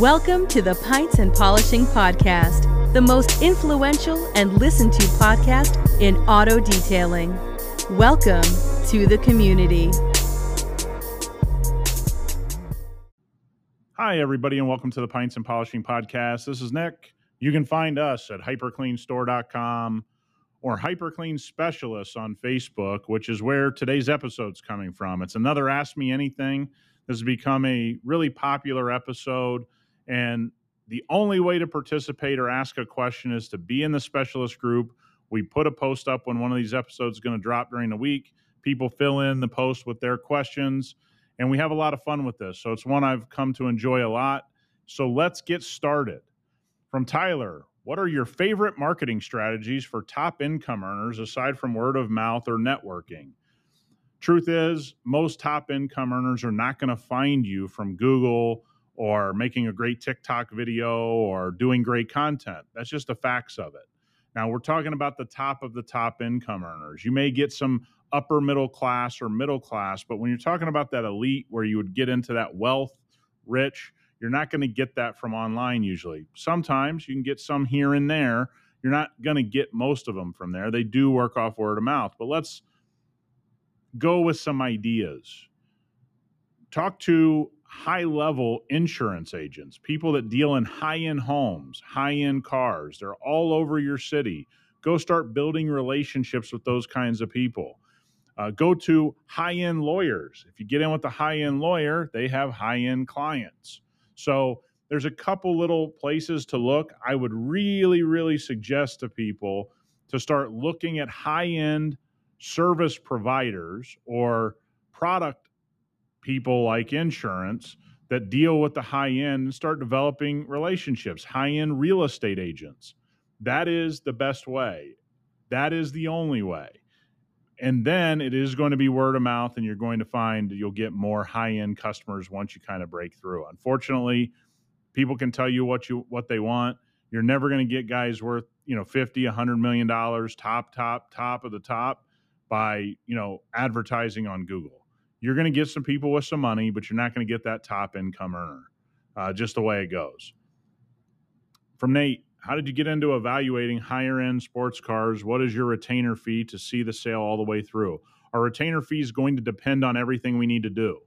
Welcome to the Pints and Polishing Podcast, the most influential and listened to podcast in auto detailing. Welcome to the community. Hi, everybody, and welcome to the Pints and Polishing Podcast. This is Nick. You can find us at hypercleanstore.com or Hyperclean Specialists on Facebook, which is where today's episode's coming from. It's another Ask Me Anything. This has become a really popular episode, and the only way to participate or ask a question is to be in the specialist group. We put a post up when one of these episodes is going to drop during the week. People fill in the post with their questions, and we have a lot of fun with this. So it's one I've come to enjoy a lot. So let's get started. From Tyler, what are your favorite marketing strategies for top income earners aside from word of mouth or networking? Truth is, most top income earners are not going to find you from Google or making a great TikTok video or doing great content. That's just the facts of it. Now, we're talking about the top of the top income earners. You may get some upper middle class or middle class, but when you're talking about that elite where you would get into that wealth, rich, you're not going to get that from online usually. Sometimes you can get some here and there. You're not going to get most of them from there. They do work off word of mouth, but let's go with some ideas. Talk to high level insurance agents, people that deal in high end homes, high end cars. They're all over your city. Go start building relationships with those kinds of people. Uh, go to high end lawyers. If you get in with a high end lawyer, they have high end clients. So there's a couple little places to look. I would really, really suggest to people to start looking at high end service providers or product people like insurance that deal with the high end and start developing relationships, high end real estate agents. That is the best way. That is the only way. And then it is going to be word of mouth, and you're going to find you'll get more high end customers once you kind of break through. Unfortunately, people can tell you what you what they want. You're never going to get guys worth you know 50, 100 million dollars, top, top, top of the top by you know advertising on Google. You're going to get some people with some money, but you're not going to get that top income earner. Uh, just the way it goes. From Nate, how did you get into evaluating higher end sports cars? What is your retainer fee to see the sale all the way through? Our retainer fee is going to depend on everything we need to do.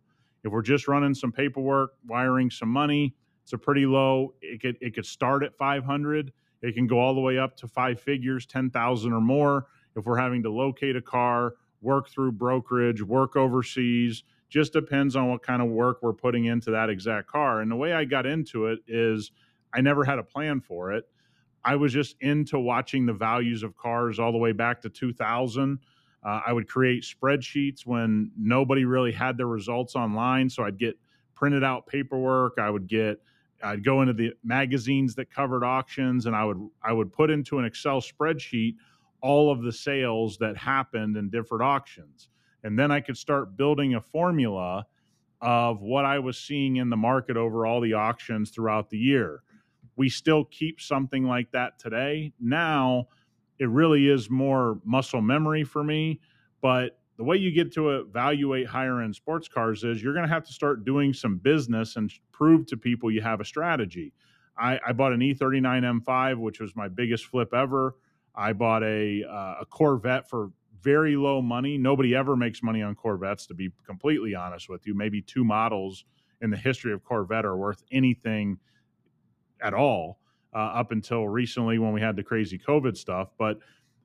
If we're just running some paperwork, wiring some money, it's a pretty low. It could it could start at 500. It can go all the way up to five figures, 10,000 or more. If we're having to locate a car, work through brokerage, work overseas, just depends on what kind of work we're putting into that exact car. And the way I got into it is I never had a plan for it. I was just into watching the values of cars all the way back to 2000. Uh, I would create spreadsheets when nobody really had their results online. So I'd get printed out paperwork. I would get, I'd go into the magazines that covered auctions, and I would I would put into an Excel spreadsheet all of the sales that happened in different auctions, and then I could start building a formula of what I was seeing in the market over all the auctions throughout the year we still keep something like that today. Now, it really is more muscle memory for me. But the way you get to evaluate higher end sports cars is you're going to have to start doing some business and prove to people you have a strategy. I, I bought an E39 M5, which was my biggest flip ever. I bought a, uh, a Corvette for very low money. Nobody ever makes money on Corvettes, to be completely honest with you. Maybe two models in the history of Corvette are worth anything at all uh, up until recently when we had the crazy COVID stuff. But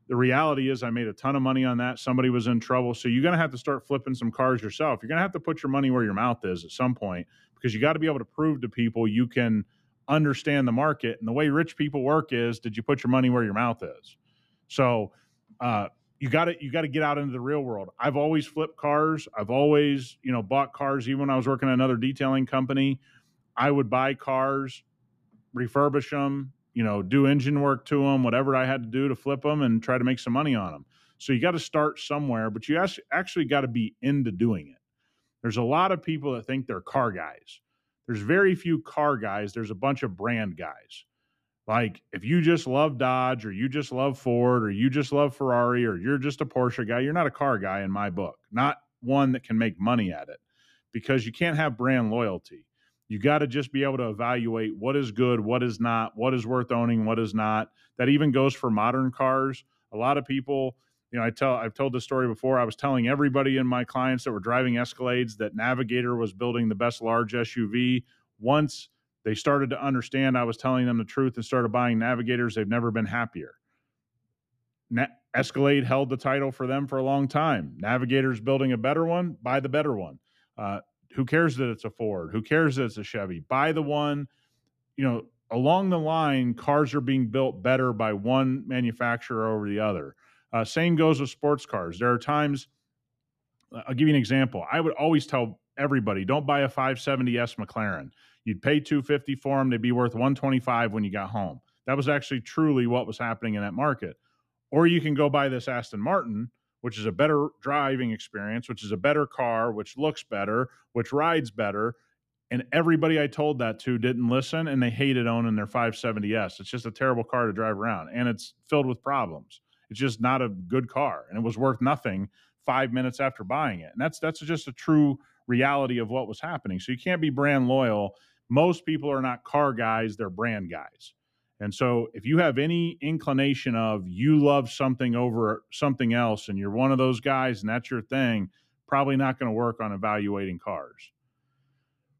the reality is, I made a ton of money on that. Somebody was in trouble. So you're going to have to start flipping some cars yourself. You're going to have to put your money where your mouth is at some point because you got to be able to prove to people you can understand the market. And the way rich people work is, did you put your money where your mouth is? So, uh, you got to you got to get out into the real world. I've always flipped cars. I've always you know bought cars. Even when I was working at another detailing company, I would buy cars refurbish them, you know, do engine work to them, whatever I had to do to flip them and try to make some money on them. So you got to start somewhere, but you actually got to be into doing it. There's a lot of people that think they're car guys. There's very few car guys. There's a bunch of brand guys. Like if you just love Dodge or you just love Ford or you just love Ferrari or you're just a Porsche guy, you're not a car guy in my book. Not one that can make money at it because you can't have brand loyalty You got to just be able to evaluate what is good, what is not, what is worth owning, what is not. That even goes for modern cars. A lot of people, you know, I tell I've told this story before. I was telling everybody in my clients that were driving Escalades that Navigator was building the best large SUV. Once they started to understand I was telling them the truth and started buying Navigators, they've never been happier. Na- Escalade held the title for them for a long time. Navigator's building a better one, buy the better one. Uh, who cares that it's a Ford? Who cares that it's a Chevy? Buy the one, you know, along the line, cars are being built better by one manufacturer over the other. Uh, same goes with sports cars. There are times, uh, I'll give you an example. I would always tell everybody, don't buy a 570S McLaren. You'd pay 250 for them, they'd be worth 125 when you got home. That was actually truly what was happening in that market. Or you can go buy this Aston Martin, which is a better driving experience, which is a better car, which looks better, which rides better. And everybody I told that to didn't listen and they hated owning their 570S. It's just a terrible car to drive around and it's filled with problems. It's just not a good car and it was worth nothing five minutes after buying it. And that's that's just a true reality of what was happening. So you can't be brand loyal. Most people are not car guys, they're brand guys. And so if you have any inclination of you love something over something else and you're one of those guys and that's your thing, probably not going to work on evaluating cars.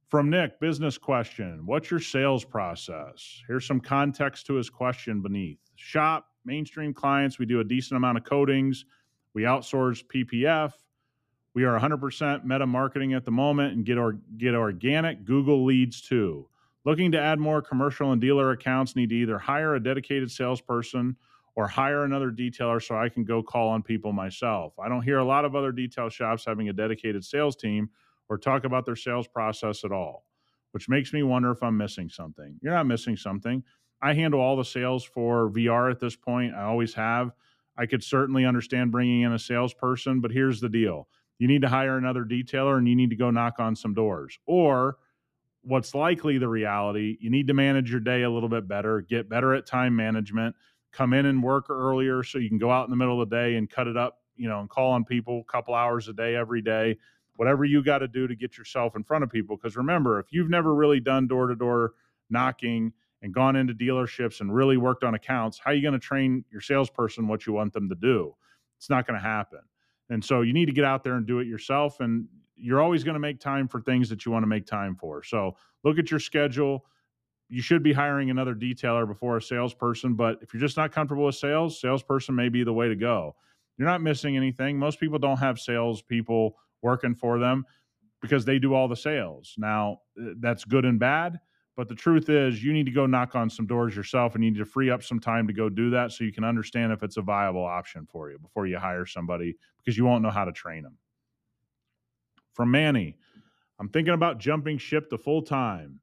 From Nick, business question What's your sales process? Here's some context to his question beneath. Shop, mainstream clients, we do a decent amount of coatings. We outsource PPF. We are 100% meta marketing at the moment and get, or, get organic Google leads too. Looking to add more commercial and dealer accounts need to either hire a dedicated salesperson or hire another detailer so I can go call on people myself. I don't hear a lot of other detail shops having a dedicated sales team or talk about their sales process at all, which makes me wonder if I'm missing something. You're not missing something. I handle all the sales for VR at this point. I always have. I could certainly understand bringing in a salesperson, but here's the deal you need to hire another detailer and you need to go knock on some doors. Or what's likely the reality, you need to manage your day a little bit better, get better at time management, come in and work earlier so you can go out in the middle of the day and cut it up, you know, and call on people a couple hours a day every day. Whatever you got to do to get yourself in front of people. Because remember, if you've never really done door to door knocking and gone into dealerships and really worked on accounts, how are you going to train your salesperson what you want them to do? It's not going to happen. And so you need to get out there and do it yourself. And you're always going to make time for things that you want to make time for. So look at your schedule. You should be hiring another detailer before a salesperson, but if you're just not comfortable with sales, salesperson may be the way to go. You're not missing anything. Most people don't have sales people working for them because they do all the sales. Now, uh, that's good and bad, but the truth is you need to go knock on some doors yourself and you need to free up some time to go do that so you can understand if it's a viable option for you before you hire somebody because you won't know how to train them. From Manny, I'm thinking about jumping ship to full time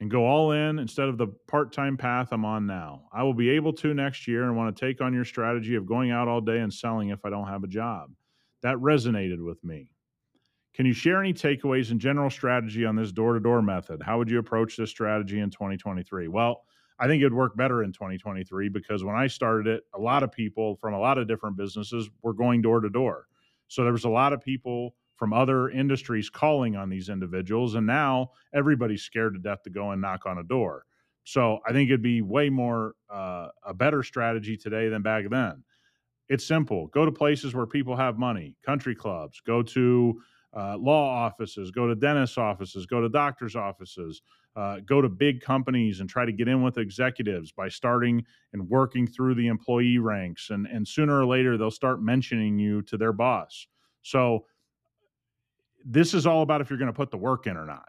and go all in instead of the part time path I'm on now. I will be able to next year and want to take on your strategy of going out all day and selling if I don't have a job. That resonated with me. Can you share any takeaways and general strategy on this door to door method? How would you approach this strategy in 2023? Well, I think it'd work better in 2023 because when I started it, a lot of people from a lot of different businesses were going door to door. So there was a lot of people from other industries calling on these individuals. And now everybody's scared to death to go and knock on a door. So I think it'd be way more uh, a better strategy today than back then. It's simple. Go to places where people have money, country clubs, go to uh, law offices, go to dentist offices, go to doctor's offices, uh, go to big companies and try to get in with executives by starting and working through the employee ranks. And, and sooner or later, they'll start mentioning you to their boss. So this is all about if you're going to put the work in or not.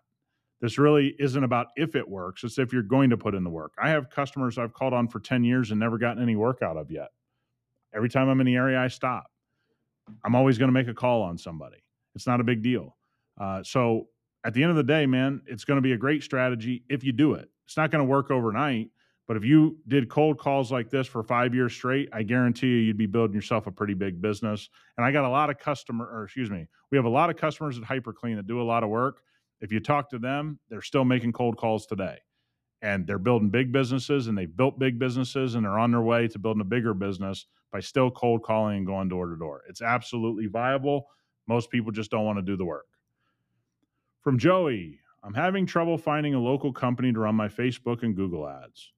This really isn't about if it works, it's if you're going to put in the work. I have customers I've called on for 10 years and never gotten any work out of yet. Every time I'm in the area, I stop. I'm always going to make a call on somebody. It's not a big deal. Uh, so at the end of the day, man, it's going to be a great strategy if you do it. It's not going to work overnight, but if you did cold calls like this for five years straight, I guarantee you, you'd be building yourself a pretty big business. And I got a lot of customer, or excuse me, we have a lot of customers at HyperClean that do a lot of work. If you talk to them, they're still making cold calls today, and they're building big businesses, and they've built big businesses, and they're on their way to building a bigger business by still cold calling and going door to door. It's absolutely viable. Most people just don't want to do the work. From Joey, I'm having trouble finding a local company to run my Facebook and Google ads.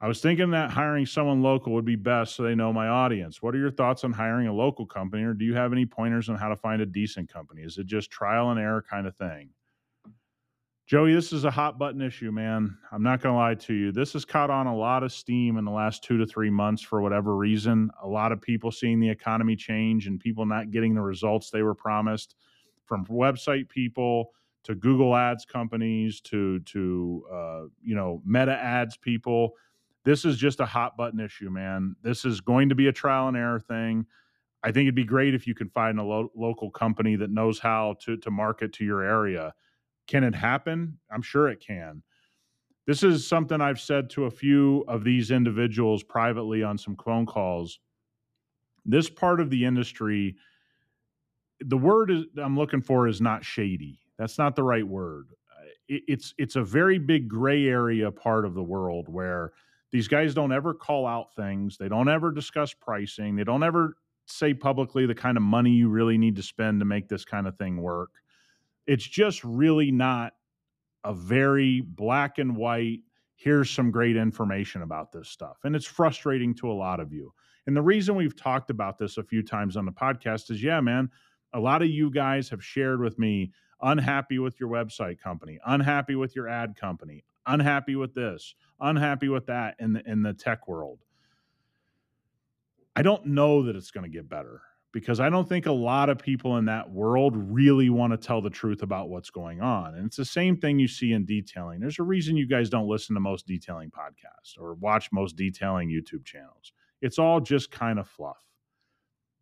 I was thinking that hiring someone local would be best so they know my audience. What are your thoughts on hiring a local company, or do you have any pointers on how to find a decent company? Is it just trial and error kind of thing? Joey, this is a hot button issue, man. I'm not going to lie to you. This has caught on a lot of steam in the last two to three months for whatever reason. A lot of people seeing the economy change and people not getting the results they were promised from website people to Google Ads companies to to uh, you know Meta Ads people this is just a hot button issue, man. This is going to be a trial and error thing. I think it'd be great if you could find a lo- local company that knows how to to market to your area. Can it happen? I'm sure it can. This is something I've said to a few of these individuals privately on some phone calls. This part of the industry, the word is, I'm looking for is not shady. That's not the right word. It, it's it's a very big gray area part of the world where these guys don't ever call out things. They don't ever discuss pricing. They don't ever say publicly the kind of money you really need to spend to make this kind of thing work. It's just really not a very black and white, here's some great information about this stuff. And it's frustrating to a lot of you. And the reason we've talked about this a few times on the podcast is yeah, man, a lot of you guys have shared with me unhappy with your website company, unhappy with your ad company, unhappy with this, unhappy with that in the in the tech world. I don't know that it's going to get better because I don't think a lot of people in that world really want to tell the truth about what's going on. And it's the same thing you see in detailing. There's a reason you guys don't listen to most detailing podcasts or watch most detailing YouTube channels. It's all just kind of fluff.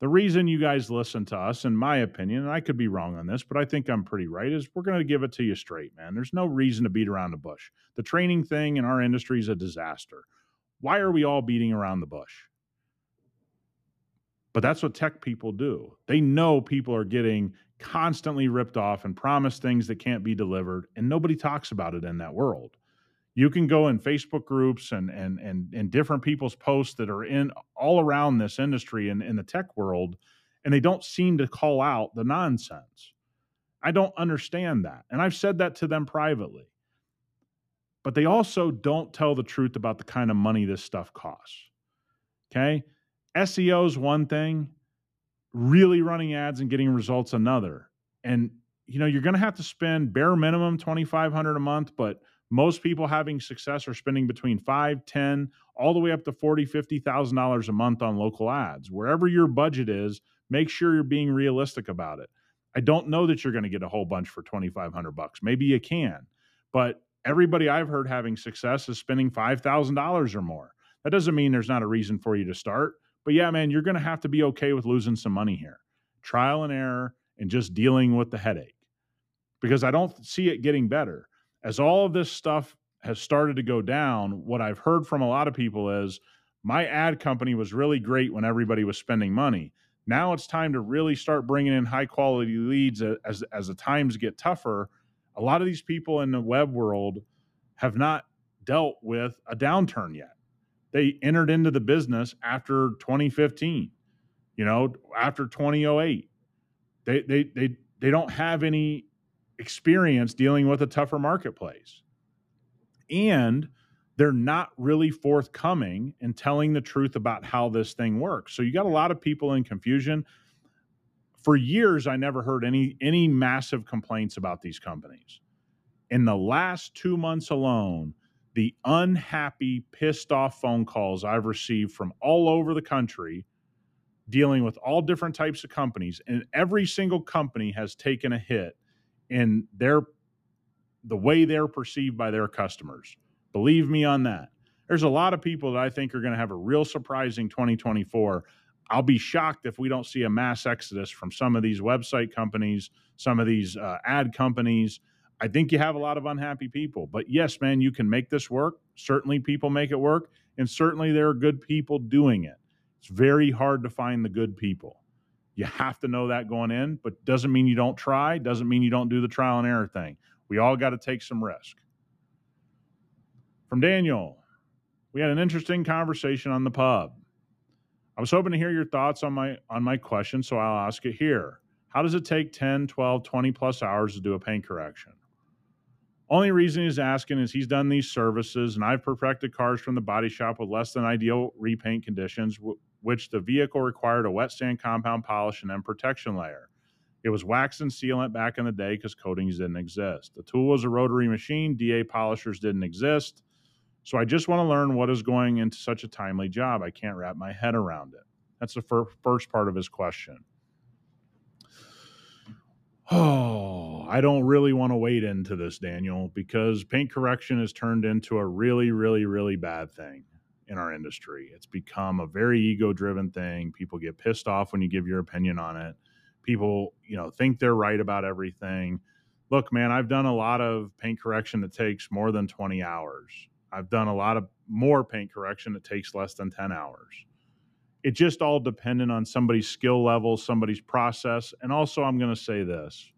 The reason you guys listen to us, in my opinion, and I could be wrong on this, but I think I'm pretty right, is we're going to give it to you straight, man. There's no reason to beat around the bush. The training thing in our industry is a disaster. Why are we all beating around the bush? But that's what tech people do. They know people are getting constantly ripped off and promised things that can't be delivered, and nobody talks about it in that world you can go in Facebook groups and and and and different people's posts that are in all around this industry and in the tech world, and they don't seem to call out the nonsense. I don't understand that. And I've said that to them privately. But they also don't tell the truth about the kind of money this stuff costs. Okay? SEO is one thing, really running ads and getting results another. And you know, you're going to have to spend bare minimum 2500 a month, but most people having success are spending between five, ten, all the way up to forty, fifty thousand dollars a month on local ads. Wherever your budget is, make sure you're being realistic about it. I don't know that you're going to get a whole bunch for twenty five hundred bucks. Maybe you can, but everybody I've heard having success is spending five thousand dollars or more. That doesn't mean there's not a reason for you to start. But yeah, man, you're going to have to be okay with losing some money here. Trial and error and just dealing with the headache because I don't see it getting better as all of this stuff has started to go down, what I've heard from a lot of people is my ad company was really great when everybody was spending money. Now it's time to really start bringing in high quality leads as as the times get tougher. A lot of these people in the web world have not dealt with a downturn yet. They entered into the business after 2015, you know, after 2008. They they they they don't have any experience dealing with a tougher marketplace. And they're not really forthcoming in telling the truth about how this thing works. So you got a lot of people in confusion. For years, I never heard any any massive complaints about these companies. In the last two months alone, the unhappy, pissed off phone calls I've received from all over the country dealing with all different types of companies, and every single company has taken a hit in their the way they're perceived by their customers. Believe me on that. There's a lot of people that I think are going to have a real surprising 2024. I'll be shocked if we don't see a mass exodus from some of these website companies, some of these uh, ad companies. I think you have a lot of unhappy people. But yes, man, you can make this work. Certainly, people make it work. And certainly, there are good people doing it. It's very hard to find the good people. You have to know that going in, but doesn't mean you don't try, doesn't mean you don't do the trial and error thing. We all got to take some risk. From Daniel, we had an interesting conversation on the pub. I was hoping to hear your thoughts on my on my question, so I'll ask it here. How does it take 10, 12, 20 plus hours to do a paint correction? Only reason he's asking is he's done these services, and I've perfected cars from the body shop with less than ideal repaint conditions, w- which the vehicle required a wet sand compound polish and then protection layer. It was wax and sealant back in the day because coatings didn't exist. The tool was a rotary machine, DA polishers didn't exist. So I just want to learn what is going into such a timely job. I can't wrap my head around it. That's the fir- first part of his question. Oh, I don't really want to wade into this, Daniel, because paint correction has turned into a really, really, really bad thing in our industry. It's become a very ego driven thing. People get pissed off when you give your opinion on it. People, you know, think they're right about everything. Look, man, I've done a lot of paint correction that takes more than 20 hours. I've done a lot of more paint correction that takes less than 10 hours it just all dependent on somebody's skill level, somebody's process. And also, I'm going to say this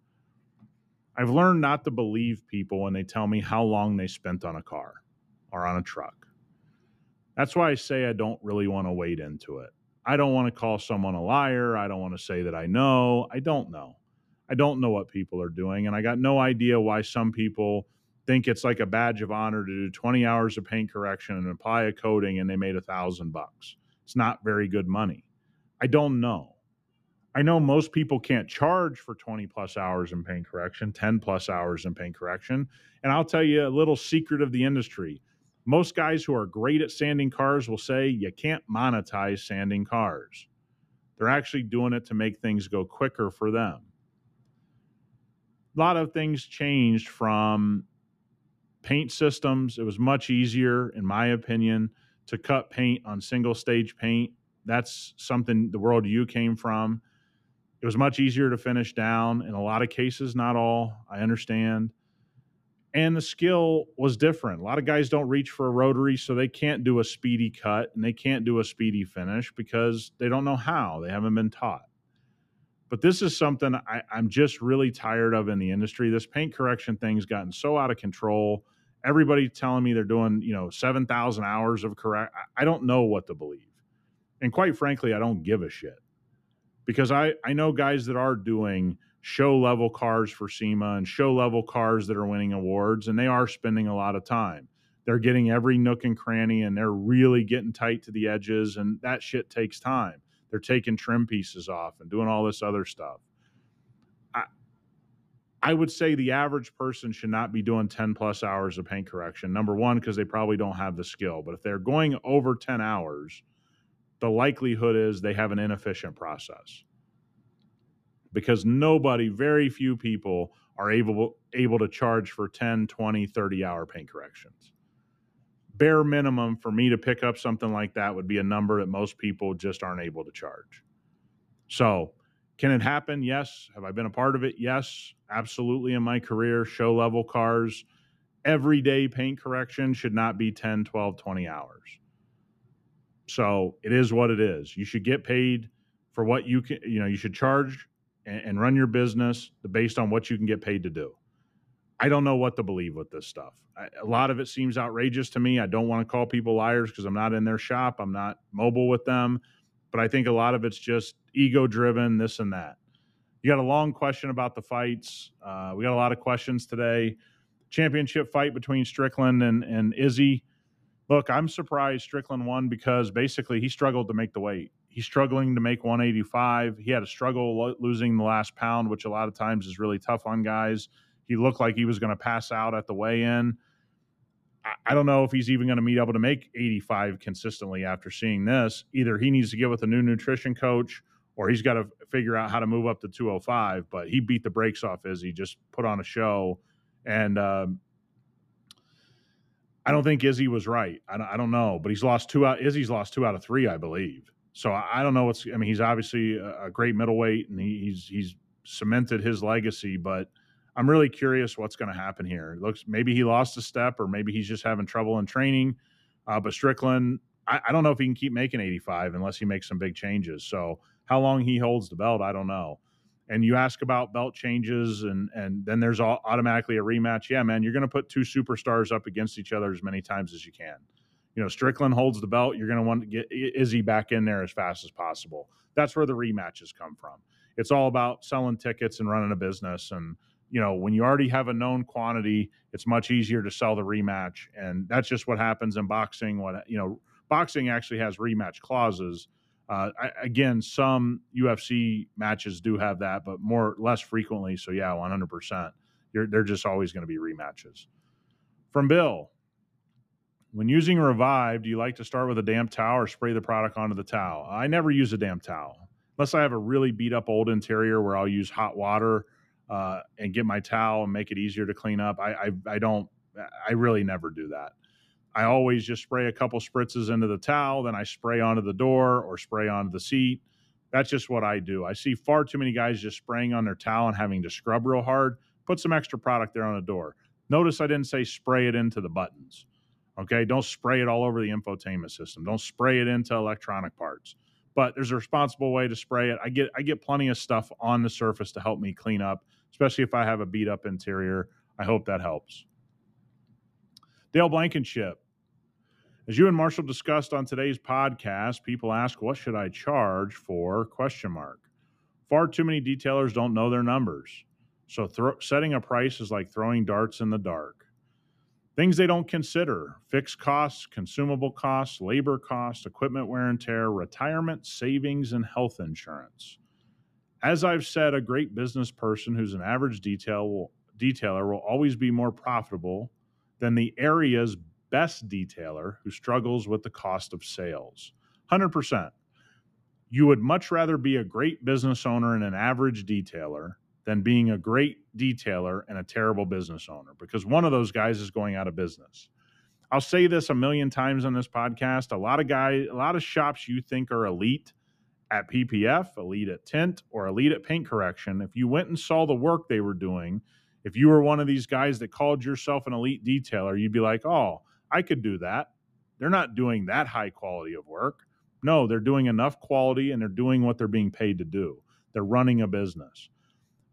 I've learned not to believe people when they tell me how long they spent on a car or on a truck. That's why I say I don't really want to wade into it. I don't want to call someone a liar. I don't want to say that I know. I don't know. I don't know what people are doing. And I got no idea why some people think it's like a badge of honor to do 20 hours of paint correction and apply a coating and they made a thousand bucks it's not very good money. I don't know. I know most people can't charge for 20 plus hours in paint correction, 10 plus hours in paint correction. And I'll tell you a little secret of the industry. Most guys who are great at sanding cars will say you can't monetize sanding cars. They're actually doing it to make things go quicker for them. A lot of things changed from paint systems. It was much easier, in my opinion, to cut paint on single stage paint. That's something the world you came from. It was much easier to finish down in a lot of cases, not all. I understand. And the skill was different. A lot of guys don't reach for a rotary, so they can't do a speedy cut and they can't do a speedy finish because they don't know how. They haven't been taught. But this is something I, I'm just really tired of in the industry. This paint correction thing's gotten so out of control everybody telling me they're doing you know 7000 hours of correct i don't know what to believe. And quite frankly i don't give a shit. Because i i know guys that are doing show level cars for sema and show level cars that are winning awards and they are spending a lot of time. They're getting every nook and cranny and they're really getting tight to the edges and that shit takes time. They're taking trim pieces off and doing all this other stuff I would say the average person should not be doing 10 plus hours of paint correction. Number one, because they probably don't have the skill. But if they're going over 10 hours, the likelihood is they have an inefficient process. Because nobody, very few people are able, able to charge for 10, 20, 30 hour paint corrections. Bare minimum for me to pick up something like that would be a number that most people just aren't able to charge. So, can it happen? Yes. Have I been a part of it? Yes, absolutely. In my career, show level cars, everyday paint correction should not be 10, 12, 20 hours. So it is what it is. You should get paid for what you can, you know, you should charge and, and run your business based on what you can get paid to do. I don't know what to believe with this stuff. I, a lot of it seems outrageous to me. I don't want to call people liars because I'm not in their shop. I'm not mobile with them but I think a lot of it's just ego driven, this and that. You got a long question about the fights. Uh, we got a lot of questions today. Championship fight between Strickland and, and Izzy. Look, I'm surprised Strickland won because basically he struggled to make the weight. He's struggling to make 185. He had a struggle lo- losing the last pound, which a lot of times is really tough on guys. He looked like he was going to pass out at the weigh in. I don't know if he's even going to be able to make 85 consistently after seeing this. Either he needs to get with a new nutrition coach or he's got to figure out how to move up to 205. But he beat the brakes off Izzy, just put on a show. And um, I don't think Izzy was right. I don't, I don't, know, but he's lost two out. Izzy's lost two out of three, I believe. So I, don't know what's. I mean, he's obviously a, a great middleweight, and he, he's he's cemented his legacy, but I'm really curious what's going to happen here. It looks maybe he lost a step, or maybe he's just having trouble in training. Uh, but Strickland, I, I, don't know if he can keep making 85 unless he makes some big changes. So how long he holds the belt, I don't know. And you ask about belt changes, and and then there's automatically a rematch. Yeah, man, you're going to put two superstars up against each other as many times as you can. You know, Strickland holds the belt. You're going to want to get Izzy back in there as fast as possible. That's where the rematches come from. It's all about selling tickets and running a business and you know, when you already have a known quantity, it's much easier to sell the rematch. And that's just what happens in boxing. What, you know, boxing actually has rematch clauses. Uh, I, again, some UFC matches do have that, but more less frequently. So yeah, 100%. They're just always going to be rematches. From Bill, when using Revive, do you like to start with a damp towel or spray the product onto the towel? I never use a damp towel unless I have a really beat up old interior where I'll use hot water uh, and get my towel and make it easier to clean up. I, I, I don't. I really never do that. I always just spray a couple spritzes into the towel, then I spray onto the door or spray onto the seat. That's just what I do. I see far too many guys just spraying on their towel and having to scrub real hard. Put some extra product there on the door. Notice I didn't say spray it into the buttons. Okay, don't spray it all over the infotainment system. Don't spray it into electronic parts. But there's a responsible way to spray it. I get I get plenty of stuff on the surface to help me clean up, especially if I have a beat up interior. I hope that helps. Dale Blankenship. As you and Marshall discussed on today's podcast, people ask, "What should I charge for?" Question mark. Far too many detailers don't know their numbers, so thro- setting a price is like throwing darts in the dark. Things they don't consider: fixed costs, consumable costs, labor costs, equipment wear and tear, retirement, savings, and health insurance. As I've said, a great business person who's an average detail will, detailer will always be more profitable than the area's best detailer who struggles with the cost of sales. 100%. You would much rather be a great business owner and an average detailer than being a great detailer and a terrible business owner because one of those guys is going out of business. I'll say this a million times on this podcast. A lot of guys, a lot of shops you think are elite at PPF, elite at tint, or elite at paint correction, if you went and saw the work they were doing, if you were one of these guys that called yourself an elite detailer, you'd be like, oh, I could do that. They're not doing that high quality of work. No, they're doing enough quality and they're doing what they're being paid to do. They're running a business.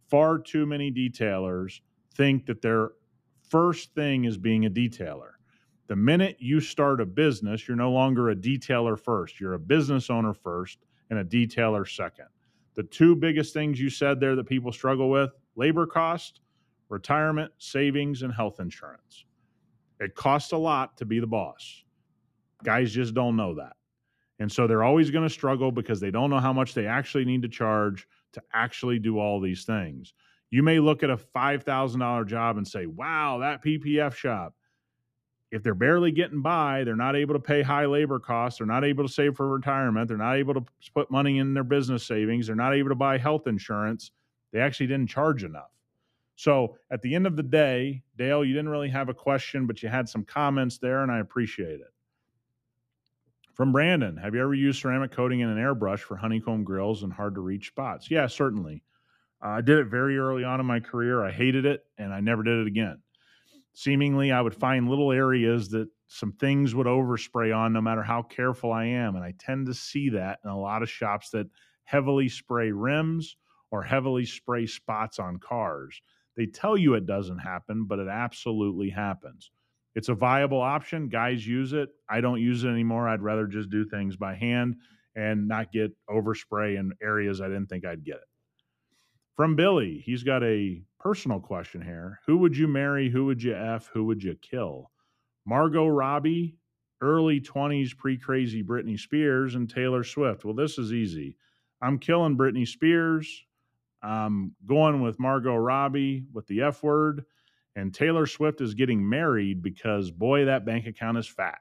Far too many detailers think that their first thing is being a detailer. The minute you start a business, you're no longer a detailer first. You're a business owner first and a detailer second. The two biggest things you said there that people struggle with labor cost, retirement, savings, and health insurance. It costs a lot to be the boss. Guys just don't know that. And so they're always going to struggle because they don't know how much they actually need to charge to actually do all these things. You may look at a $5,000 job and say, wow, that PPF shop. If they're barely getting by, they're not able to pay high labor costs, they're not able to save for retirement, they're not able to put money in their business savings, they're not able to buy health insurance, they actually didn't charge enough. So at the end of the day, Dale, you didn't really have a question, but you had some comments there, and I appreciate it. From Brandon, have you ever used ceramic coating in an airbrush for honeycomb grills and hard to reach spots? Yeah, certainly. Uh, I did it very early on in my career. I hated it, and I never did it again. Seemingly, I would find little areas that some things would overspray on no matter how careful I am. And I tend to see that in a lot of shops that heavily spray rims or heavily spray spots on cars. They tell you it doesn't happen, but it absolutely happens. It's a viable option. Guys use it. I don't use it anymore. I'd rather just do things by hand and not get overspray in areas I didn't think I'd get it. From Billy, he's got a personal question here. Who would you marry? Who would you F? Who would you kill? Margot Robbie, early 20s pre crazy Britney Spears, and Taylor Swift. Well, this is easy. I'm killing Britney Spears. I'm going with Margot Robbie with the F word. And Taylor Swift is getting married because, boy, that bank account is fat.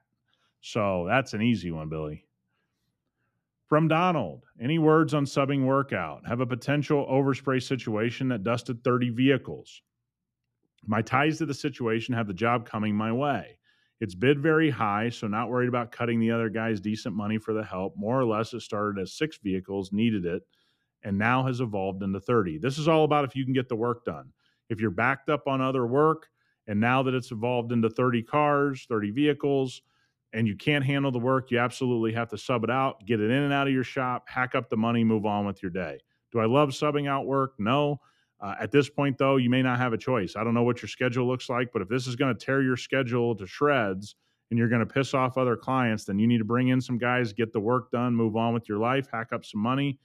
So that's an easy one, Billy. From Donald, any words on subbing workout? Have a potential overspray situation that dusted 30 vehicles. My ties to the situation have the job coming my way. It's bid very high, so not worried about cutting the other guys decent money for the help. More or less, it started as six vehicles, needed it, and now has evolved into 30. This is all about if you can get the work done. If you're backed up on other work, and now that it's evolved into 30 cars, 30 vehicles, and you can't handle the work, you absolutely have to sub it out, get it in and out of your shop, hack up the money, move on with your day. Do I love subbing out work? No. Uh, at this point, though, you may not have a choice. I don't know what your schedule looks like, but if this is going to tear your schedule to shreds and you're going to piss off other clients, then you need to bring in some guys, get the work done, move on with your life, hack up some money,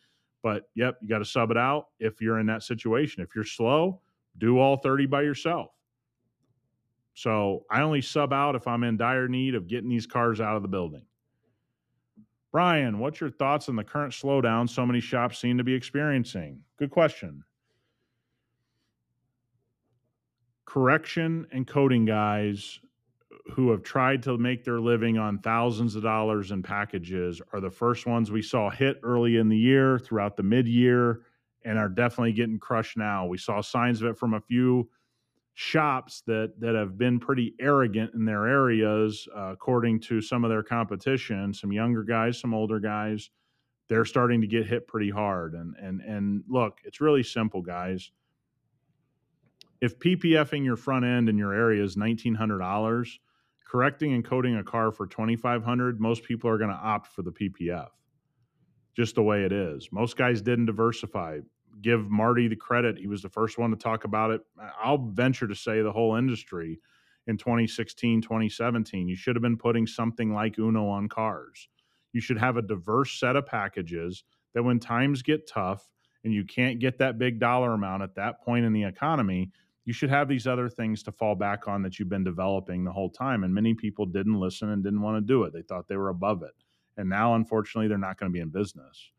but yep, you got to sub it out if you're in that situation. If you're slow, do all 30 by yourself. So I only sub out if I'm in dire need of getting these cars out of the building. Brian, what's your thoughts on the current slowdown so many shops seem to be experiencing? Good question. Correction and coating guys who have tried to make their living on thousands of dollars in packages are the first ones we saw hit early in the year, throughout the mid year, and are definitely getting crushed now. We saw signs of it from a few shops that that have been pretty arrogant in their areas, uh, according to some of their competition. Some younger guys, some older guys, they're starting to get hit pretty hard. And and and look, it's really simple, guys. If PPFing your front end in your area is nineteen hundred dollars, correcting and coating a car for twenty five hundred, most people are going to opt for the PPF. Just the way it is. Most guys didn't diversify give Marty the credit. He was the first one to talk about it. I'll venture to say the whole industry in 2016, 2017. You should have been putting something like Uno on cars. You should have a diverse set of packages that when times get tough and you can't get that big dollar amount at that point in the economy, you should have these other things to fall back on that you've been developing the whole time. And many people didn't listen and didn't want to do it. They thought they were above it. And now, unfortunately, they're not going to be in business.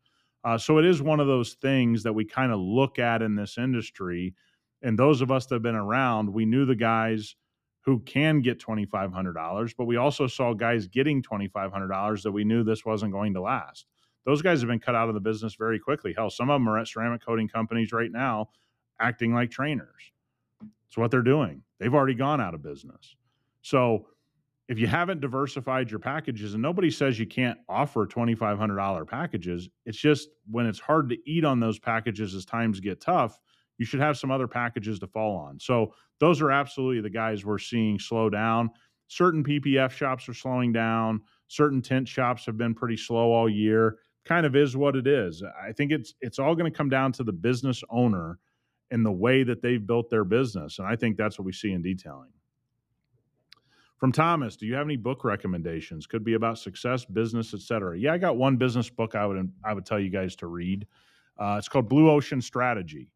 Uh, so it is one of those things that we kind of look at in this industry. And those of us that have been around, we knew the guys who can get $2,500, but we also saw guys getting $2,500 that we knew this wasn't going to last. Those guys have been cut out of the business very quickly. Hell, some of them are at ceramic coating companies right now acting like trainers. It's what they're doing. They've already gone out of business. So if you haven't diversified your packages, and nobody says you can't offer $2,500 packages, it's just when it's hard to eat on those packages as times get tough, you should have some other packages to fall on. So those are absolutely the guys we're seeing slow down. Certain PPF shops are slowing down. Certain tint shops have been pretty slow all year. Kind of is what it is. I think it's it's all going to come down to the business owner and the way that they've built their business, and I think that's what we see in detailing. From Thomas, do you have any book recommendations? Could be about success, business, etc. Yeah, I got one business book I would I would tell you guys to read. Uh, it's called Blue Ocean Strategy,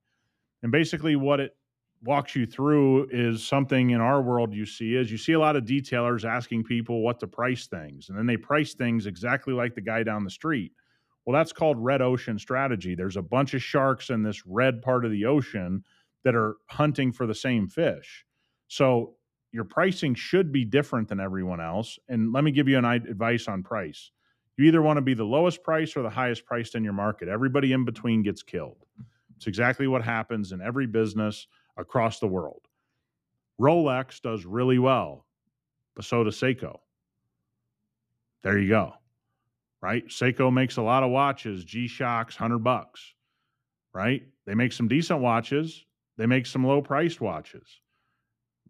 and basically what it walks you through is something in our world you see is you see a lot of detailers asking people what to price things, and then they price things exactly like the guy down the street. Well, that's called red ocean strategy. There's a bunch of sharks in this red part of the ocean that are hunting for the same fish. So your pricing should be different than everyone else. And let me give you an advice on price. You either want to be the lowest price or the highest priced in your market. Everybody in between gets killed. It's exactly what happens in every business across the world. Rolex does really well, but so does Seiko. There you go. Right? Seiko makes a lot of watches, G Shocks, 100 bucks. Right? They make some decent watches, they make some low priced watches.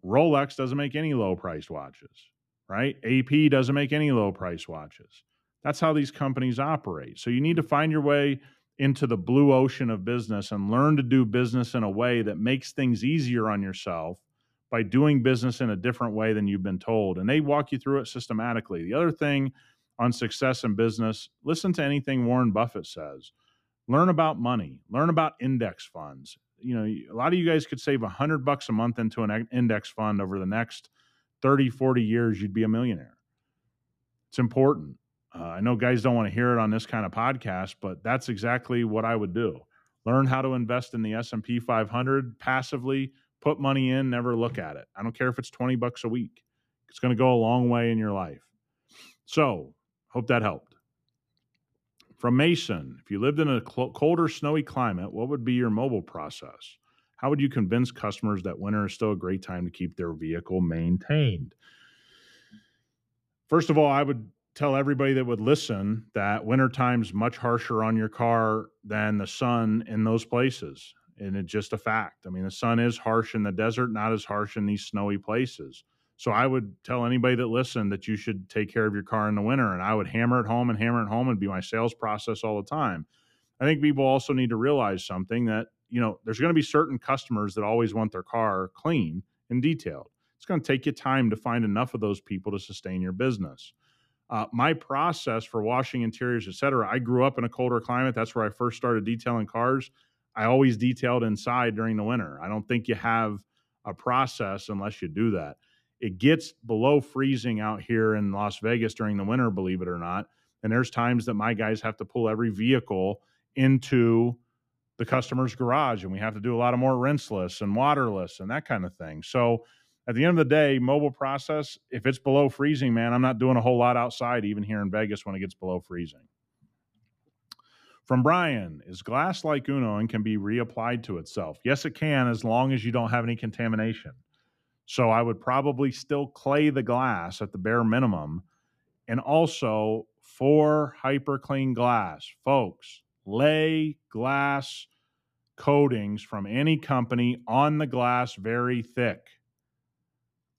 Rolex doesn't make any low priced watches, right? AP doesn't make any low priced watches. That's how these companies operate. So you need to find your way into the blue ocean of business and learn to do business in a way that makes things easier on yourself by doing business in a different way than you've been told. And they walk you through it systematically. The other thing on success in business, listen to anything Warren Buffett says. Learn about money, learn about index funds you know, a lot of you guys could save a hundred bucks a month into an index fund over the next 30, 40 years, you'd be a millionaire. It's important. Uh, I know guys don't want to hear it on this kind of podcast, but that's exactly what I would do. Learn how to invest in the S&P 500 passively, put money in, never look at it. I don't care if it's 20 bucks a week. It's going to go a long way in your life. So, hope that helped. From Mason, if you lived in a colder, snowy climate, what would be your mobile process? How would you convince customers that winter is still a great time to keep their vehicle maintained? First of all, I would tell everybody that would listen that winter time's much harsher on your car than the sun in those places. And it's just a fact. I mean, the sun is harsh in the desert, not as harsh in these snowy places. So I would tell anybody that listened that you should take care of your car in the winter, and I would hammer it home and hammer it home and be my sales process all the time. I think people also need to realize something that you know there's going to be certain customers that always want their car clean and detailed. It's going to take you time to find enough of those people to sustain your business. Uh, my process for washing interiors, et cetera, I grew up in a colder climate. That's where I first started detailing cars. I always detailed inside during the winter. I don't think you have a process unless you do that. It gets below freezing out here in Las Vegas during the winter, believe it or not. And there's times that my guys have to pull every vehicle into the customer's garage and we have to do a lot of more rinseless and waterless and that kind of thing. So at the end of the day, mobile process, if it's below freezing, man, I'm not doing a whole lot outside, even here in Vegas when it gets below freezing. From Brian, is glass like Uno and can be reapplied to itself? Yes, it can, as long as you don't have any contamination. So I would probably still clay the glass at the bare minimum. And also for hyper clean glass, folks, lay glass coatings from any company on the glass very thick.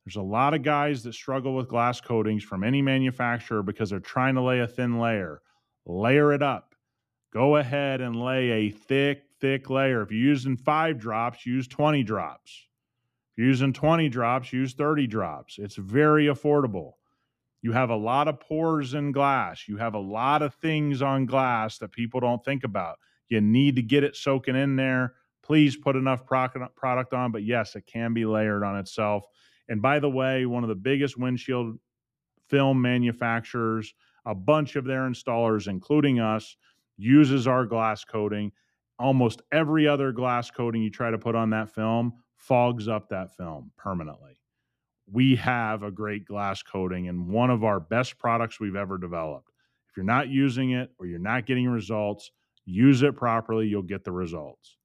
There's a lot of guys that struggle with glass coatings from any manufacturer because they're trying to lay a thin layer. Layer it up. Go ahead and lay a thick, thick layer. If you're using five drops, use 20 drops. You're using 20 drops, use 30 drops. It's very affordable. You have a lot of pores in glass. You have a lot of things on glass that people don't think about. You need to get it soaking in there. Please put enough product on, but yes, it can be layered on itself. And by the way, one of the biggest windshield film manufacturers, a bunch of their installers, including us, uses our glass coating. Almost every other glass coating you try to put on that film fogs up that film permanently. We have a great glass coating and one of our best products we've ever developed. If you're not using it or you're not getting results, use it properly, you'll get the results.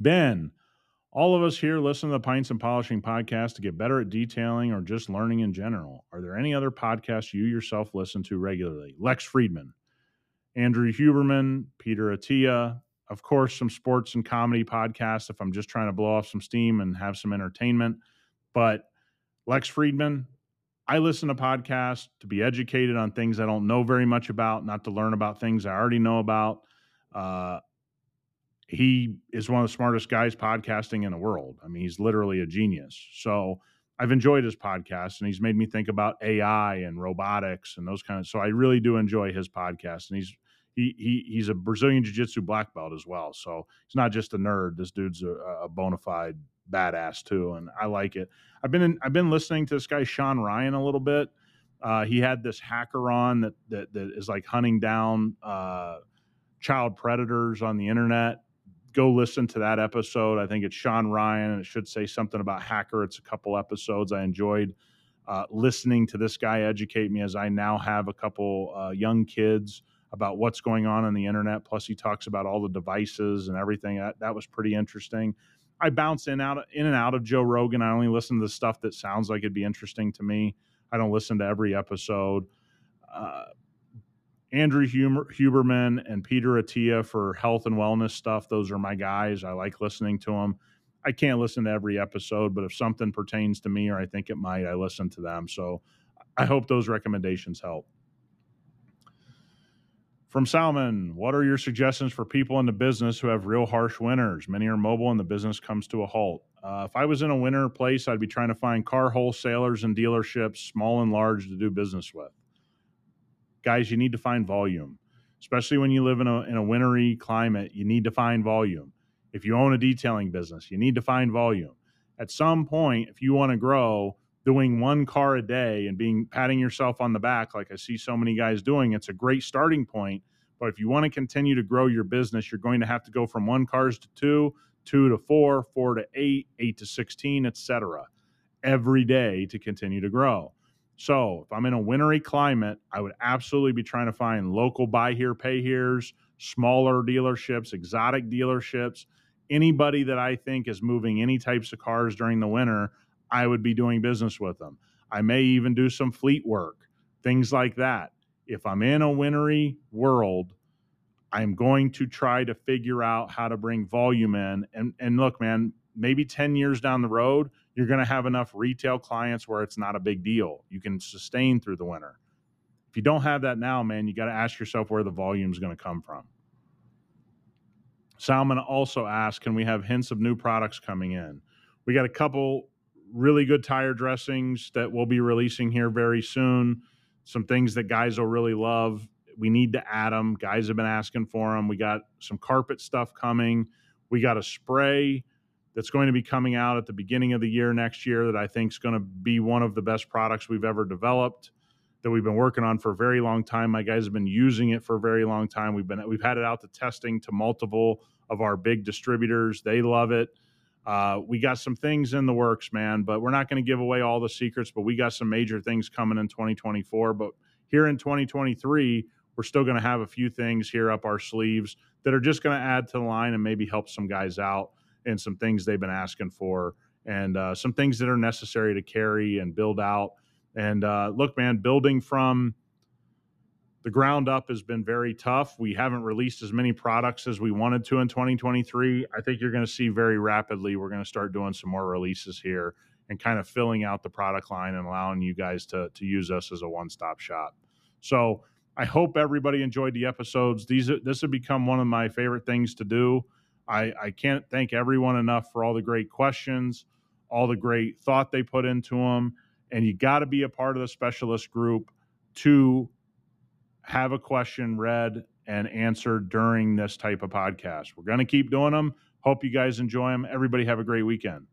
Ben, all of us here listen to the Pints and Polishing podcast to get better at detailing or just learning in general. Are there any other podcasts you yourself listen to regularly? Lex Fridman, Andrew Huberman, Peter Attia, of course, some sports and comedy podcasts if I'm just trying to blow off some steam and have some entertainment. But Lex Fridman, I listen to podcasts to be educated on things I don't know very much about, not to learn about things I already know about. Uh, he is one of the smartest guys podcasting in the world. I mean, he's literally a genius. So I've enjoyed his podcast and he's made me think about AI and robotics and those kind of so I really do enjoy his podcast and he's he, he he's a Brazilian jiu-jitsu black belt as well. So he's not just a nerd. This dude's a, a bona fide badass too, and I like it. I've been in, I've been listening to this guy Sean Ryan a little bit. Uh, he had this hacker on that that that is like hunting down uh, child predators on the internet go listen to that episode. I think it's Sean Ryan, and it should say something about hacker. It's a couple episodes I enjoyed uh, listening to this guy educate me as I now have a couple uh, young kids about what's going on on the internet. Plus, he talks about all the devices and everything. That, that was pretty interesting. I bounce in out in and out of Joe Rogan. I only listen to the stuff that sounds like it'd be interesting to me. I don't listen to every episode. Uh, Andrew Huber, Huberman and Peter Attia for health and wellness stuff. Those are my guys. I like listening to them. I can't listen to every episode, but if something pertains to me or I think it might, I listen to them. So I hope those recommendations help. From Salmon, what are your suggestions for people in the business who have real harsh winters? Many are mobile and the business comes to a halt. Uh, if I was in a winter place, I'd be trying to find car wholesalers and dealerships, small and large, to do business with guys, you need to find volume, especially when you live in a, in a wintry climate. You need to find volume. If you own a detailing business, you need to find volume. At some point, if you want to grow, doing one car a day and being patting yourself on the back, like I see so many guys doing, it's a great starting point. But if you want to continue to grow your business, you're going to have to go from one cars to two, two to four, four to eight, eight to 16, etc. every day to continue to grow. So if I'm in a wintry climate, I would absolutely be trying to find local buy here, pay here's, smaller dealerships, exotic dealerships, anybody that I think is moving any types of cars during the winter, I would be doing business with them. I may even do some fleet work, things like that. If I'm in a wintry world, I'm going to try to figure out how to bring volume in. And and look, man, maybe 10 years down the road, you're going to have enough retail clients where it's not a big deal. You can sustain through the winter. If you don't have that now, man, you got to ask yourself where the volume is going to come from. Salmon also asked, can we have hints of new products coming in? We got a couple really good tire dressings that we'll be releasing here very soon. Some things that guys will really love. we need to add them. Guys have been asking for them. We got some carpet stuff coming. We got a spray that's going to be coming out at the beginning of the year next year that I think is going to be one of the best products we've ever developed that we've been working on for a very long time. My guys have been using it for a very long time. We've been we've had it out to testing to multiple of our big distributors. They love it. Uh, we got some things in the works, man, but we're not going to give away all the secrets. But we got some major things coming in 2024. But here in 2023, we're still going to have a few things here up our sleeves that are just going to add to the line and maybe help some guys out and some things they've been asking for and uh, some things that are necessary to carry and build out. And uh, look, man, building from the ground up has been very tough. We haven't released as many products as we wanted to in 2023. I think you're going to see very rapidly we're going to start doing some more releases here and kind of filling out the product line and allowing you guys to to use us as a one-stop shop. So, I hope everybody enjoyed the episodes. These this has become one of my favorite things to do. I, I can't thank everyone enough for all the great questions, all the great thought they put into them. And you got to be a part of the specialist group to have a question read and answered during this type of podcast. We're going to keep doing them. Hope you guys enjoy them. Everybody have a great weekend.